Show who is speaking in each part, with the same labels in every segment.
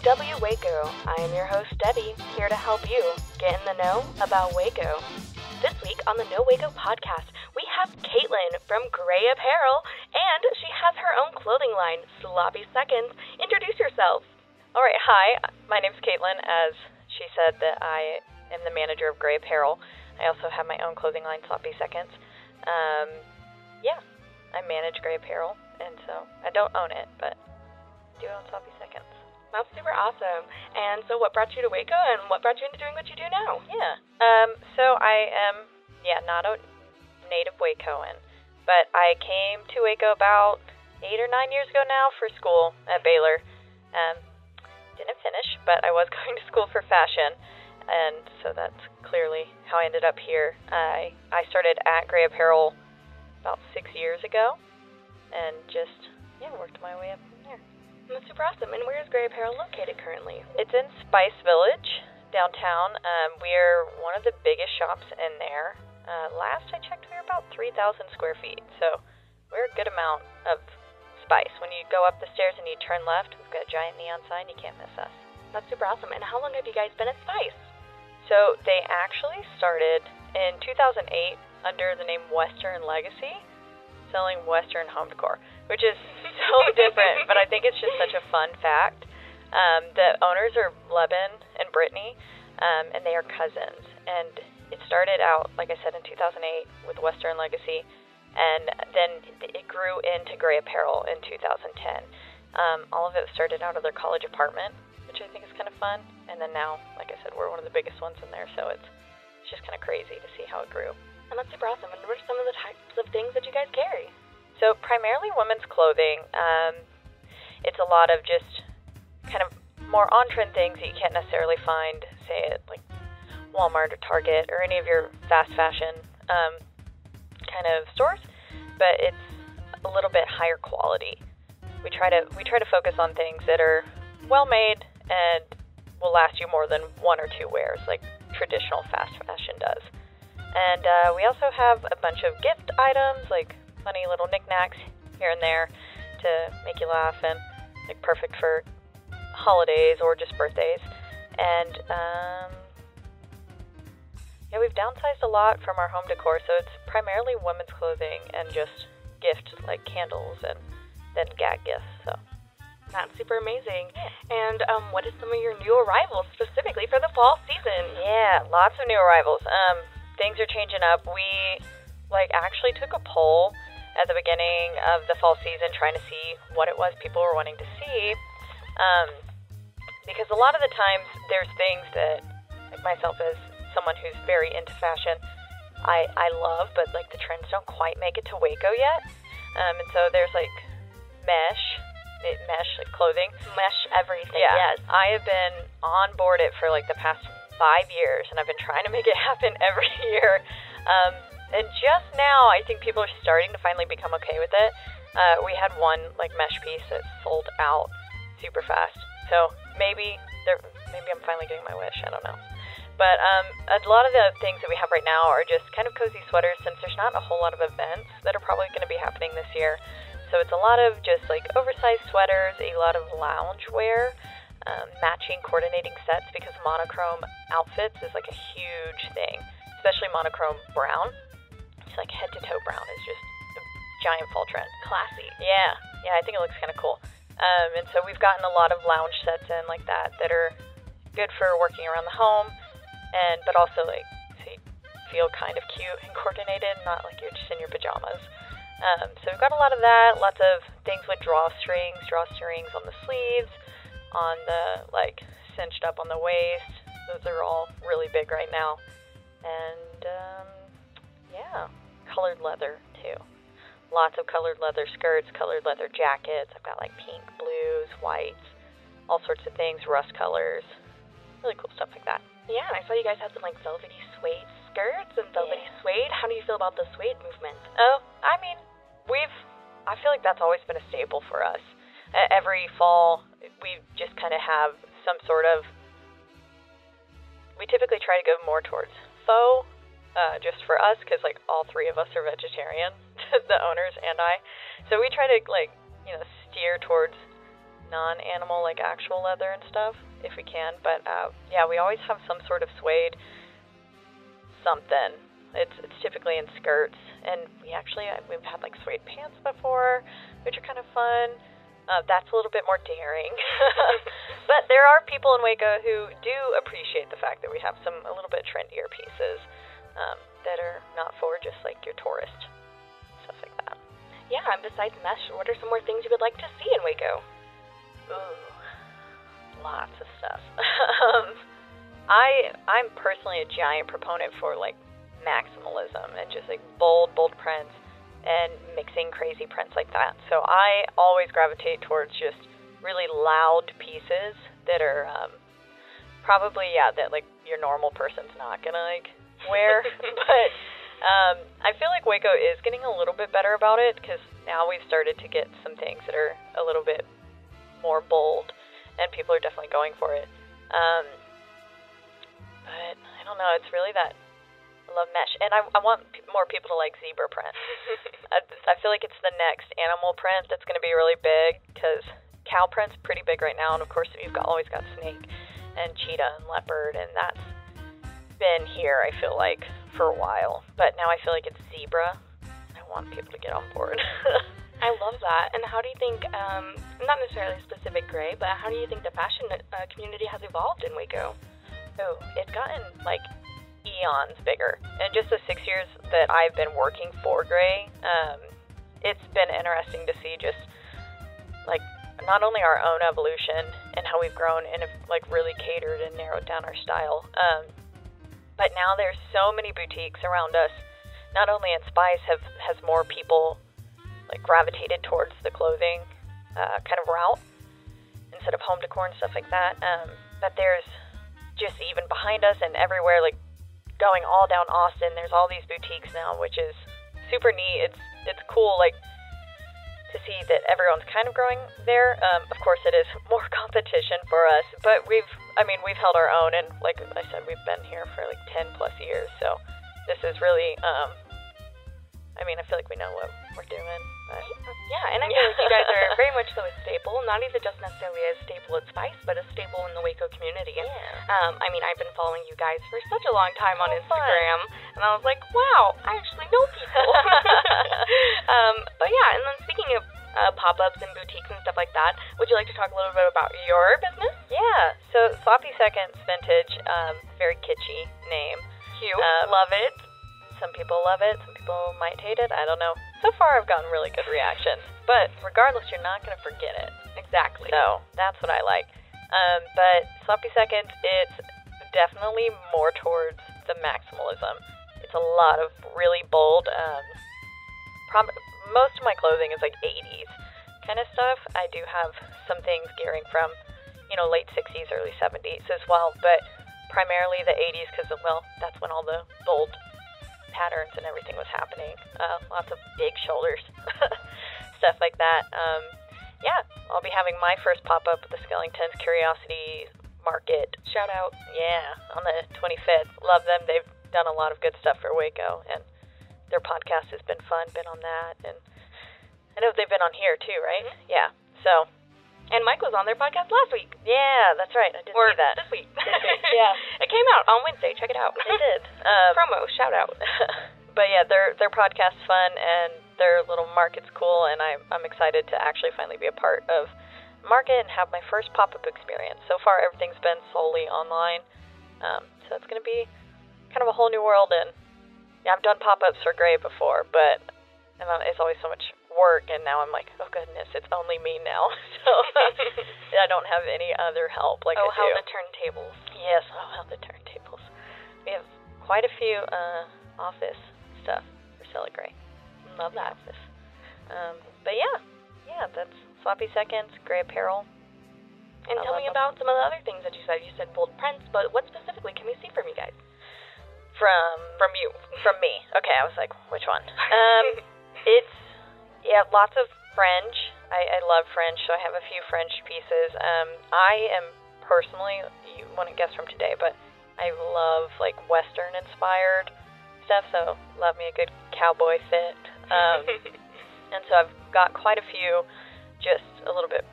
Speaker 1: KNOW Waco. I am your host, Debbie, here to help you get in the know about Waco. This week on the Know Waco podcast, we have Caitlin from Grae Apparel, and she has her own clothing line, Sloppy Seconds. Introduce yourself.
Speaker 2: All right, hi. My name's Caitlin. As she said, that I am the manager of Grae Apparel. I also have my own clothing line, Sloppy Seconds. Um, yeah, I manage Grae Apparel, and so I don't own it, but do own Sloppy Seconds.
Speaker 1: That's super awesome. And so, what brought you to Waco, and what brought you into doing what you do now?
Speaker 2: Yeah. Um, so I am, yeah, not a native Wacoan, but I came to Waco about eight or nine years ago now for school at Baylor. Um, didn't finish, but I was going to school for fashion, and so that's clearly how I ended up here. I I started at Grae Apparel about six years ago, and just yeah worked my way up
Speaker 1: super awesome. And where is Grae Apparel located currently?
Speaker 2: It's in Spice Village downtown. Um, we're one of the biggest shops in there. Uh, last I checked, we were about 3,000 square feet, so we're a good amount of spice. When you go up the stairs and you turn left, we've got a giant neon sign. You can't miss us.
Speaker 1: That's super awesome. And how long have you guys been at Spice?
Speaker 2: So they actually started in 2008 under the name Western Legacy, selling Western home decor, which is so different. but I think it's just such a fun fact. Um, the owners are Leben and Brittany, um, and they are cousins. And it started out, like I said, in 2008 with Western Legacy, and then it grew into Grae Apparel in 2010. Um, all of it started out of their college apartment, which I think is kind of fun. And then now, like I said, we're one of the biggest ones in there, so it's just kind of crazy to see how it grew.
Speaker 1: And that's super awesome. And what are some of the types of things that you guys carry?
Speaker 2: So primarily women's clothing. Um, it's a lot of just kind of more on-trend things that you can't necessarily find, say at like Walmart or Target or any of your fast fashion um, kind of stores, but it's a little bit higher quality. We try to we try to focus on things that are well made and will last you more than one or two wears, like traditional fast fashion does. And uh, we also have a bunch of gift items, like funny little knickknacks here and there to make you laugh and like perfect for holidays or just birthdays. And um, yeah, we've downsized a lot from our home decor, so it's primarily women's clothing and just gift like candles and then gag gifts. So
Speaker 1: That's super amazing. And um, what is some of your new arrivals specifically for the fall season?
Speaker 2: yeah, lots of new arrivals. Um, things are changing up. We like actually took a poll at the beginning of the fall season, trying to see what it was people were wanting to see. Um, because a lot of the times there's things that, like myself as someone who's very into fashion, I I love, but like the trends don't quite make it to Waco yet. Um, and so there's like mesh, mesh like clothing.
Speaker 1: Mesh everything,
Speaker 2: Yeah,
Speaker 1: yes.
Speaker 2: I have been on board it for like the past five years, and I've been trying to make it happen every year. Um, and just now, I think people are starting to finally become okay with it. Uh, we had one like mesh piece that sold out super fast, so maybe maybe I'm finally getting my wish. I don't know. But um, a lot of the things that we have right now are just kind of cozy sweaters, since there's not a whole lot of events that are probably going to be happening this year. So it's a lot of just like oversized sweaters, a lot of lounge wear. Um, matching coordinating sets because monochrome outfits is like a huge thing, especially monochrome brown. It's like head to toe brown is just a giant fall trend.
Speaker 1: Classy.
Speaker 2: Yeah, yeah, I think it looks kind of cool. Um, and so we've gotten a lot of lounge sets in like that that are good for working around the home, and but also like so feel kind of cute and coordinated, not like you're just in your pajamas. Um, so we've got a lot of that, lots of things with drawstrings, drawstrings on the sleeves, on the like cinched up on the waist. Those are all really big right now, and um, yeah, colored leather too. Lots of colored leather skirts, colored leather jackets. I've got like pink, blues, whites, all sorts of things, rust colors, really cool stuff like that.
Speaker 1: Yeah, and I saw you guys had some like velvety suede skirts and velvety
Speaker 2: Yeah.
Speaker 1: suede. How do you feel about the suede movement?
Speaker 2: Oh, I mean, we've. I feel like that's always been a staple for us. Every fall, we just kind of have some sort of. We typically try to go more towards faux, uh, just for us, because like all three of us are vegetarian, the owners and I. So we try to like you know steer towards non-animal like actual leather and stuff if we can. But uh, yeah, we always have some sort of suede something. It's it's typically in skirts, and we actually uh, we've had like suede pants before, which are kind of fun. Uh, that's a little bit more daring, but there are people in Waco who do appreciate the fact that we have some a little bit trendier pieces um, that are not for just like your tourist stuff like that.
Speaker 1: Yeah, and besides mesh, what are some more things you would like to see in Waco?
Speaker 2: Ooh, lots of stuff. um, I I'm personally a giant proponent for like maximalism and just like bold, bold prints and mixing crazy prints like that. So I always gravitate towards just really loud pieces that are um, probably yeah that like your normal person's not gonna like wear, but um, I feel like Waco is getting a little bit better about it because now we've started to get some things that are a little bit more bold, and people are definitely going for it. Um, but I don't know. It's really that I love mesh, and I, I want p- more people to like zebra print. I, I feel like it's the next animal print that's going to be really big because cow print's pretty big right now, and of course you've got, always got snake and cheetah and leopard, and that's been here. I feel like for a while, but now I feel like it's zebra. I want people to get on board.
Speaker 1: I love that. And how do you think, um, not necessarily specific grae, but how do you think the fashion uh, community has evolved in Waco?
Speaker 2: Oh, it's gotten like eons bigger. And just the six years that I've been working for Grae, um, it's been interesting to see just like not only our own evolution and how we've grown and have like really catered and narrowed down our style, um, but now there's so many boutiques around us. Not only in Spice have has more people like gravitated towards the clothing uh, kind of route instead of home decor and stuff like that, um, but there's just even behind us and everywhere, like going all down Austin. There's all these boutiques now, which is super neat. It's it's cool, like to see that everyone's kind of growing there. Um, of course, it is more competition for us, but we've, I mean, we've held our own, and like I said, we've been here for like 10 plus years. So this is really, um, I mean, I feel like we know what we're doing. But
Speaker 1: Yeah, and I not even just necessarily a staple at Spice, but a staple in the Waco community. And, um, I mean, I've been following you guys for such a long time on
Speaker 2: Oh, fun.
Speaker 1: Instagram, and I was like, wow, I actually know people. um, but yeah, and then speaking of uh, pop-ups and boutiques and stuff like that, would you like to talk a little bit about your business?
Speaker 2: Yeah, so Sloppy Seconds Vintage, um, very kitschy name.
Speaker 1: Cute.
Speaker 2: Um,
Speaker 1: Love it.
Speaker 2: Some people love it, some people might hate it. I don't know. So far, I've gotten really good reactions. But regardless, you're not going to forget it.
Speaker 1: Exactly.
Speaker 2: So that's what I like. Um, but Sloppy Seconds, it's definitely more towards the maximalism. It's a lot of really bold. Um, prob- most of my clothing is like 80s kind of stuff. I do have some things gearing from, you know, late 60s, early 70s as well, but primarily the 80s because, well, that's when all the bold patterns and everything was happening. Uh, lots of big shoulders, stuff like that. Um, yeah, I'll be having my first pop up at the Skellington's Curiosity Market.
Speaker 1: Shout out.
Speaker 2: Yeah, on the 25th. Love them. They've done a lot of good stuff for Waco, and their podcast has been fun. Been on that, and I know they've been on here too, right? Yeah. So
Speaker 1: And Mike was on their podcast last week.
Speaker 2: Yeah, that's right. I did
Speaker 1: or
Speaker 2: see that.
Speaker 1: this week.
Speaker 2: week, yeah.
Speaker 1: it came out on Wednesday. Check it out.
Speaker 2: It did. Um,
Speaker 1: Promo, shout out.
Speaker 2: but yeah, their their podcast's fun and their little market's cool, and I'm I'm excited to actually finally be a part of market and have my first pop up experience. So far, everything's been solely online, um, so it's gonna be kind of a whole new world. And yeah, I've done pop ups for Grae before, but and it's always so much work, and now I'm like, oh goodness, it's only me now, so I don't have any other help. Like
Speaker 1: oh,
Speaker 2: I
Speaker 1: how
Speaker 2: do.
Speaker 1: the turntables.
Speaker 2: Yes, oh how the turntables. We have quite a few uh, office stuff for Grae. Love that. Um, but yeah, yeah, that's sloppy seconds, grae apparel.
Speaker 1: And
Speaker 2: I
Speaker 1: tell me
Speaker 2: them.
Speaker 1: about some of the other things that you said. You said bold prints, but what specifically can we see from you guys?
Speaker 2: From
Speaker 1: From you.
Speaker 2: from me. Okay, I was like, which one? Um, it's yeah, lots of French. I, I love French, so I have a few French pieces. Um, I am personally, you wouldn't guess from today, but I love like Western inspired stuff. So love me a good cowboy fit. Um, and so I've got quite a few, just a little bit,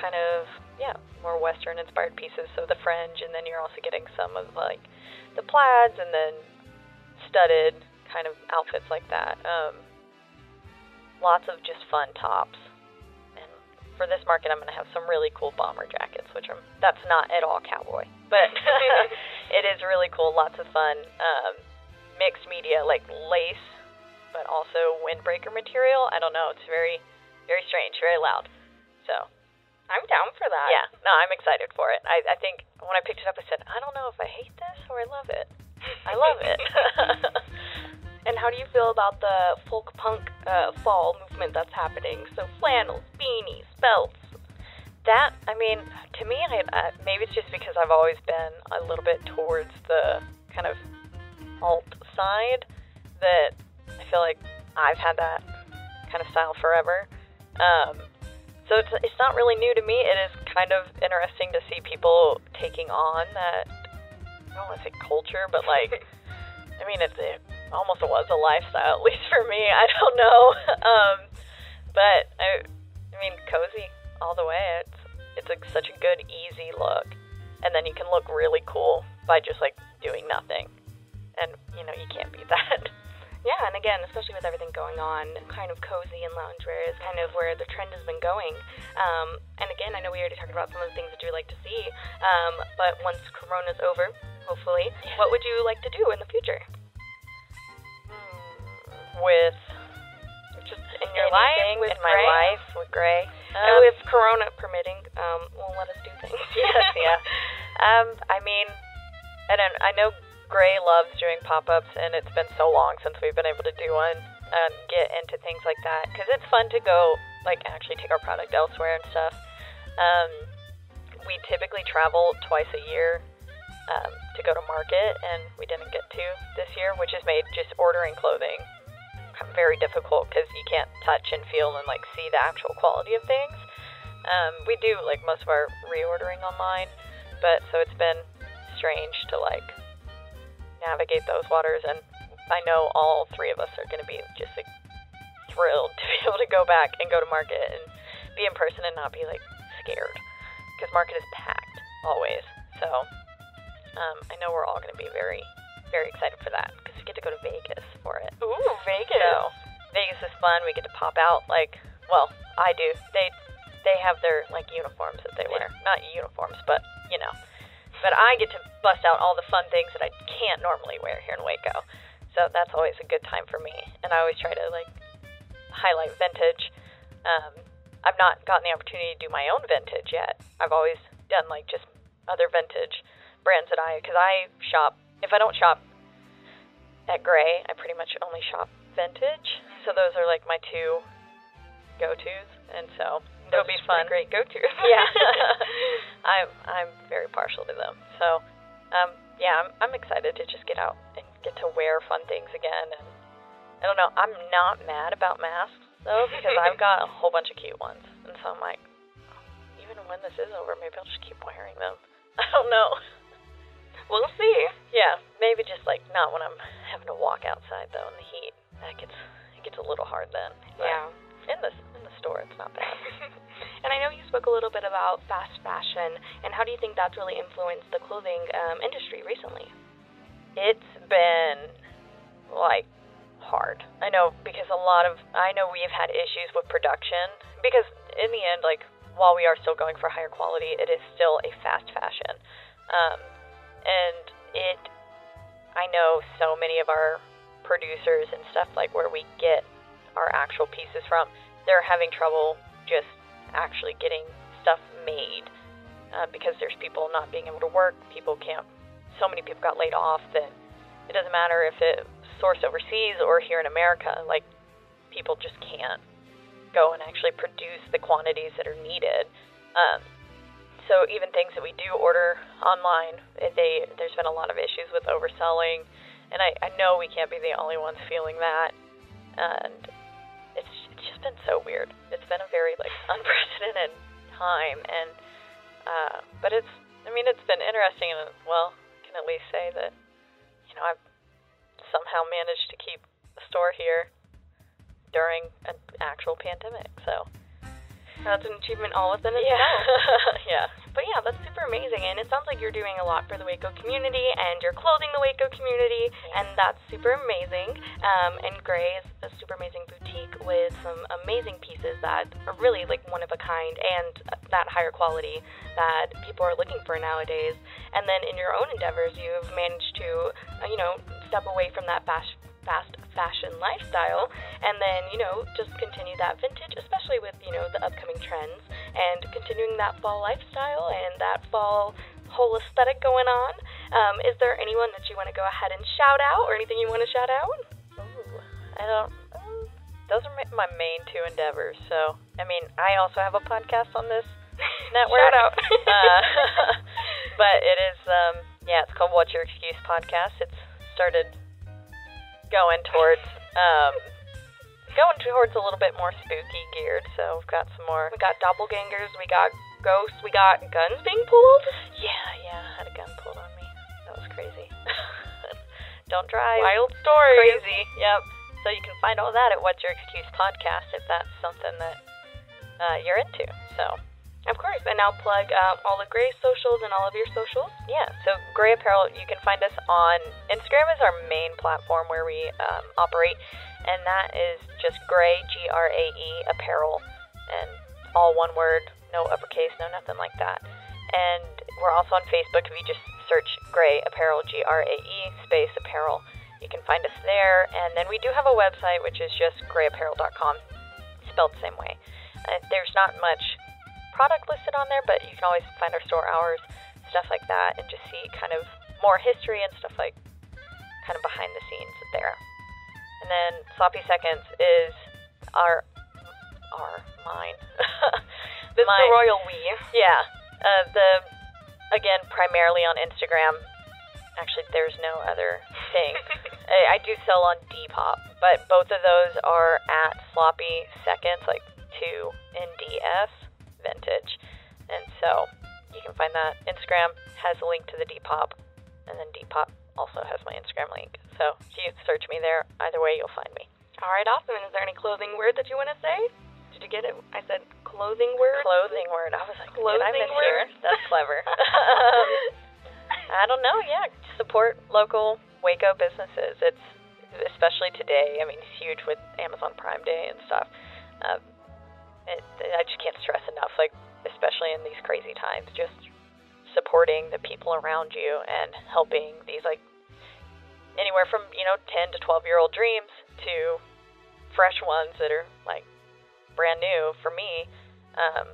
Speaker 2: kind of yeah, more Western inspired pieces. So the fringe, and then you're also getting some of like the plaids, and then studded kind of outfits like that. Um, lots of just fun tops. And for this market, I'm going to have some really cool bomber jackets, which I'm that's not at all cowboy, but it is really cool. Lots of fun. Um, mixed media like lace, but also windbreaker material. I don't know. It's very, very strange, very loud. So
Speaker 1: I'm down for that.
Speaker 2: yeah, no, I'm excited for it. I, I think when I picked it up, I said, I don't know if I hate this or I love it. I love it.
Speaker 1: And how do you feel about the folk punk uh, fall movement that's happening? So flannels, beanies, belts.
Speaker 2: that, I mean, to me, I, I, maybe it's just because I've always been a little bit towards the kind of alt side that I feel like I've had that kind of style forever. Um, so it's it's not really new to me. It is kind of interesting to see people taking on that. I don't want to say culture, but like, I mean, it's it almost was a lifestyle, at least for me. I don't know, um, but I, I mean, cozy all the way. It's it's like such a good, easy look, and then you can look really cool by just like doing nothing, and you know you can't beat that.
Speaker 1: Yeah, and again, especially with everything going on, kind of cozy and loungewear is kind of where the trend has been going. Um, and again, I know we already talked about some of the things that you like to see, um, but once Corona's over, hopefully, what would you like to do in the future?
Speaker 2: With
Speaker 1: Just in your life,
Speaker 2: anything
Speaker 1: with
Speaker 2: in my
Speaker 1: Grae?
Speaker 2: life with Grae.
Speaker 1: and
Speaker 2: Um,
Speaker 1: with Corona permitting, um, well, let us do things.
Speaker 2: yes, yeah. Um, I mean, I don't. I know Grae loves doing pop-ups, and it's been so long since we've been able to do one and get into things like that because it's fun to go like actually take our product elsewhere and stuff. Um, we typically travel twice a year um, to go to market, and we didn't get to this year, which has made just ordering clothing very difficult because you can't touch and feel and like see the actual quality of things. Um, we do like most of our reordering online, but so it's been strange to like navigate those waters. And I know all three of us are going to be just like thrilled to be able to go back and go to market and be in person and not be like scared because market is packed always. So um, I know we're all going to be very, very excited for that because we get to go to Vegas for it.
Speaker 1: Ooh, Vegas.
Speaker 2: So Vegas is fun. We get to pop out like, well, I do. They they have their like uniforms that they wear. Not uniforms, but you know. But I get to bust out all the fun things that I can't normally wear here in Waco. So that's always a good time for me. And I always try to like highlight vintage. Um, I've not gotten the opportunity to do my own vintage yet. I've always done like just other vintage brands that I because I shop. If I don't shop at Grae, I pretty much only shop vintage. So those are like my two go-tos, and so it'll be fun.
Speaker 1: Great go to.
Speaker 2: yeah, I'm I'm very partial to them. So, um, yeah, I'm I'm excited to just get out and get to wear fun things again. And I don't know, I'm not mad about masks though because I've got a whole bunch of cute ones, and so I'm like, even when this is over, maybe I'll just keep wearing them. I don't know.
Speaker 1: we'll see.
Speaker 2: Yeah, maybe just like not when I'm having to walk outside though in the heat. That gets it gets a little hard then. But
Speaker 1: Yeah.
Speaker 2: In the in the store. It's not bad.
Speaker 1: and I know you spoke a little bit about fast fashion, and how do you think that's really influenced the clothing um, industry recently?
Speaker 2: It's been like hard. I know because a lot of I know we've had issues with production because in the end, like while we are still going for higher quality, it is still a fast fashion, um, and it. I know so many of our producers and stuff like where we get our actual pieces from, they're having trouble just actually getting stuff made uh, because there's people not being able to work. People can't. So many people got laid off that it doesn't matter if it sourced overseas or here in America. Like people just can't go and actually produce the quantities that are needed. Um, so even things that we do order online, they there's been a lot of issues with overselling, and I, I know we can't be the only ones feeling that, and it's it's just been so weird. It's been a very like unprecedented time, and uh, but it's I mean it's been interesting, and well, I can at least say that you know I've somehow managed to keep a store here during an actual pandemic. So
Speaker 1: that's an achievement all within
Speaker 2: yeah.
Speaker 1: itself.
Speaker 2: yeah.
Speaker 1: But yeah, that's super amazing, and it sounds like you're doing a lot for the Waco community, and you're clothing the Waco community, and that's super amazing. Um, and Grae is a super amazing boutique with some amazing pieces that are really like one of a kind and that higher quality that people are looking for nowadays. And then in your own endeavors, you've managed to, uh, you know, step away from that fast fast fashion lifestyle and then you know just continue that vintage especially with you know the upcoming trends and continuing that fall lifestyle and that fall whole aesthetic going on. Um, is there anyone that you want to go ahead and shout out or anything you want to shout out?
Speaker 2: Ooh, i don't um, those are my main two endeavors so i mean i also have a podcast on this network.
Speaker 1: Shout out.
Speaker 2: Uh, but it is um, yeah it's called what's your excuse podcast. It's started going towards um, going towards a little bit more spooky geared. So we've got some more.
Speaker 1: We got doppelgangers. We got ghosts. We got guns being pulled.
Speaker 2: Yeah, yeah. I had a gun pulled on me. That was crazy. Don't drive.
Speaker 1: Wild stories.
Speaker 2: Crazy. Yep. So you can find all that at What's Your Excuse podcast if that's something that uh, you're into. So
Speaker 1: of course, and now plug um, all the Grae socials and all of your socials.
Speaker 2: Yeah, so Grae Apparel, you can find us on Instagram is our main platform where we um, operate, and that is just Grae G R A E Apparel, and all one word, no uppercase, no nothing like that. And we're also on Facebook. If you just search Grae Apparel, G R A E space Apparel, you can find us there. And then we do have a website which is just graeapparel.com, spelled the same way. Uh, there's not much product listed on there, but you can always find our store hours, stuff like that, and just see kind of more history and stuff like kind of behind the scenes there. And then Sloppy Seconds is our our mine.
Speaker 1: this mine. the royal we.
Speaker 2: Yeah. Uh, the again primarily on Instagram. Actually, there's no other thing. I, I do sell on Depop, but both of those are at Sloppy Seconds, like two in DS vintage. And so you can find that. Instagram has a link to the Depop, and then Depop also has my Instagram link. So if you search me there, either way, you'll find me.
Speaker 1: All right, awesome. And is there any clothing word that you want to say? Did you get it? I said clothing word.
Speaker 2: Clothing word. I was like,
Speaker 1: clothing
Speaker 2: did I miss
Speaker 1: word?
Speaker 2: Here? That's clever. um, I don't know. Yeah, support local Waco businesses. It's especially today. I mean, it's huge with Amazon Prime Day and stuff. Um, it, I just can't stress enough, like especially in these crazy times, just supporting the people around you and helping these like anywhere from you know 10 to 12 year old dreams to fresh ones that are like brand new for me. Um,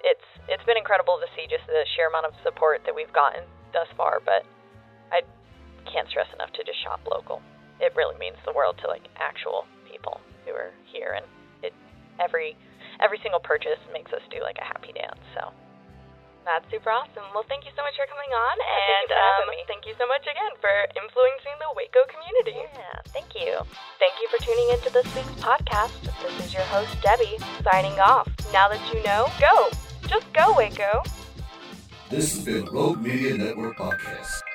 Speaker 2: it's it's been incredible to see just the sheer amount of support that we've gotten thus far, but I can't stress enough to just shop local. It really means the world to like actual people who are here, and it every every single purchase makes us do like a happy dance. So
Speaker 1: that's super awesome. Well, thank you so much for coming on,
Speaker 2: yeah,
Speaker 1: and
Speaker 2: thank
Speaker 1: um,
Speaker 2: you,
Speaker 1: thank you so much again for influencing the Waco community.
Speaker 2: Yeah, thank you.
Speaker 1: Thank you for tuning into this week's podcast. This is your host Debbie signing off. Now that you know, go, just go Waco.
Speaker 3: This has been Rogue Media Network Podcast.